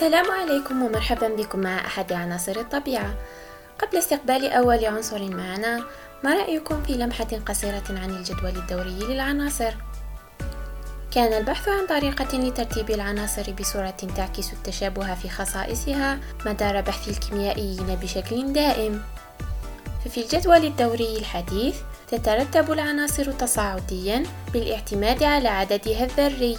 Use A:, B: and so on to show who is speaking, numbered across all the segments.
A: السلام عليكم ومرحبا بكم مع أحد عناصر الطبيعة قبل استقبال أول عنصر معنا ما رأيكم في لمحة قصيرة عن الجدول الدوري للعناصر؟ كان البحث عن طريقة لترتيب العناصر بصورة تعكس التشابه في خصائصها مدار بحث الكيميائيين بشكل دائم ففي الجدول الدوري الحديث تترتب العناصر تصاعديا بالاعتماد على عددها الذري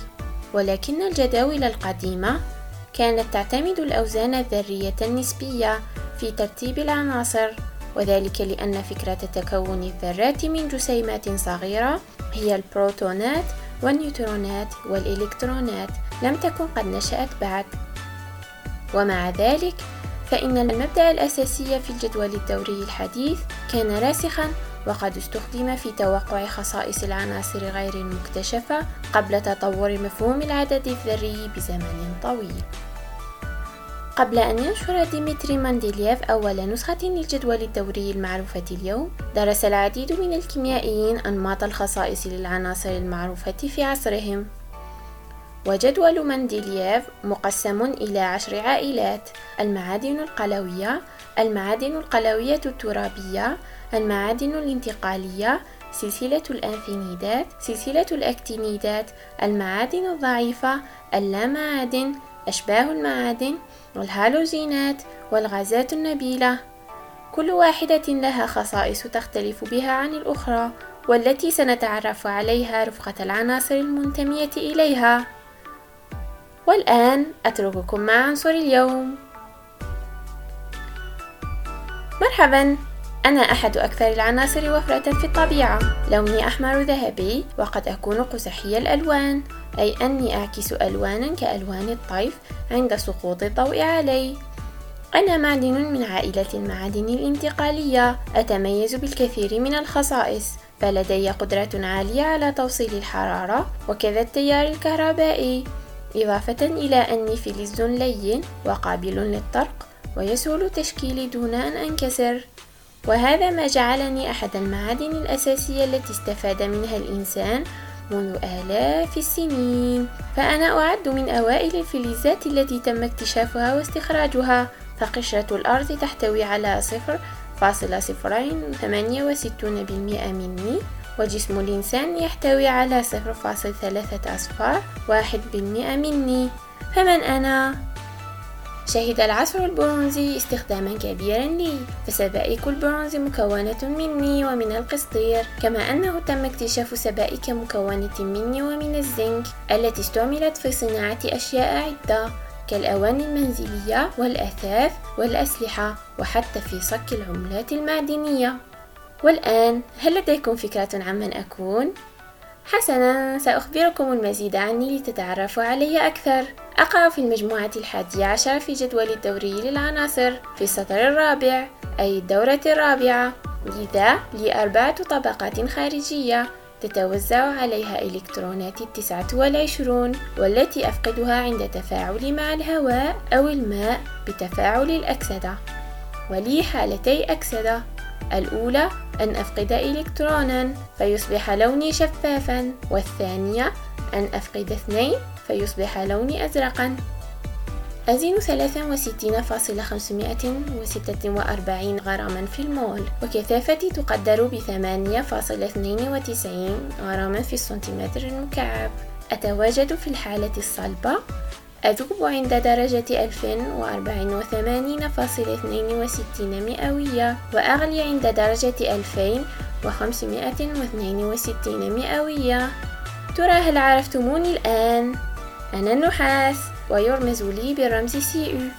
A: ولكن الجداول القديمة كانت تعتمد الأوزان الذرية النسبية في ترتيب العناصر وذلك لأن فكرة تكون الذرات من جسيمات صغيرة هي البروتونات والنيوترونات والإلكترونات لم تكن قد نشأت بعد. ومع ذلك فإن المبدأ الأساسي في الجدول الدوري الحديث كان راسخا وقد استخدم في توقع خصائص العناصر غير المكتشفة قبل تطور مفهوم العدد الذري بزمن طويل. قبل أن ينشر ديمتري مانديلييف أول نسخة للجدول الدوري المعروفة اليوم درس العديد من الكيميائيين أنماط الخصائص للعناصر المعروفة في عصرهم. وجدول منديلييف مقسم إلى عشر عائلات المعادن القلوية المعادن القلوية الترابية المعادن الانتقالية سلسلة الأنفينيدات سلسلة الأكتينيدات المعادن الضعيفة اللامعادن أشباه المعادن والهالوجينات والغازات النبيلة. كل واحدة لها خصائص تختلف بها عن الأخرى والتي سنتعرف عليها رفقة العناصر المنتمية إليها. والآن أترككم مع عنصر اليوم. مرحبا. أنا أحد أكثر العناصر وفرة في الطبيعة. لوني أحمر ذهبي وقد أكون قزحي الألوان. أي أني أعكس ألوانا كألوان الطيف عند سقوط الضوء علي. أنا معدن من عائلة المعادن الانتقالية. أتميز بالكثير من الخصائص. فلدي قدرة عالية على توصيل الحرارة وكذا التيار الكهربائي. إضافة إلى أني فلز لين وقابل للطرق. ويسهل تشكيلي دون أن أنكسر. وهذا ما جعلني أحد المعادن الأساسية التي استفاد منها الإنسان منذ آلاف السنين. فأنا أعد من أوائل الفلزات التي تم اكتشافها واستخراجها. فقشرة الأرض تحتوي على صفر فاصلة صفرين ثمانية وستون بالمئة مني وجسم الإنسان يحتوي على صفر فاصل ثلاثة أصفار واحد بالمئة مني فمن أنا؟ شهد العصر البرونزي استخداما كبيرا لي فسبائك البرونز مكونة مني ومن القصدير كما أنه تم اكتشاف سبائك مكونة مني ومن الزنك التي استعملت في صناعة أشياء عدة كالأواني المنزلية والأثاث والأسلحة وحتى في صك العملات المعدنية والآن هل لديكم فكرة عمن أكون؟ حسنا سأخبركم المزيد عني لتتعرفوا علي أكثر أقع في المجموعة الحادية عشر في جدول الدوري للعناصر في السطر الرابع أي الدورة الرابعة. لذا لي أربعة طبقات خارجية تتوزع عليها إلكترونات التسعة والعشرون والتي أفقدها عند تفاعل مع الهواء أو الماء بتفاعل الأكسدة. ولي حالتي أكسدة الأولى أن أفقد إلكترونا فيصبح لوني شفافا والثانية أن أفقد اثنين فيصبح لوني أزرقا. أزن 63.546 غراما في المول وكثافتي تقدر ب 8.92 غراما في السنتيمتر المكعب. أتواجد في الحالة الصلبة. أذوب عند درجة 1084.62 مئوية وأغلي عند درجة 2562 مئوية. ترى هل عرفتموني الآن؟ أنا النحاس ويرمز لي بالرمز سي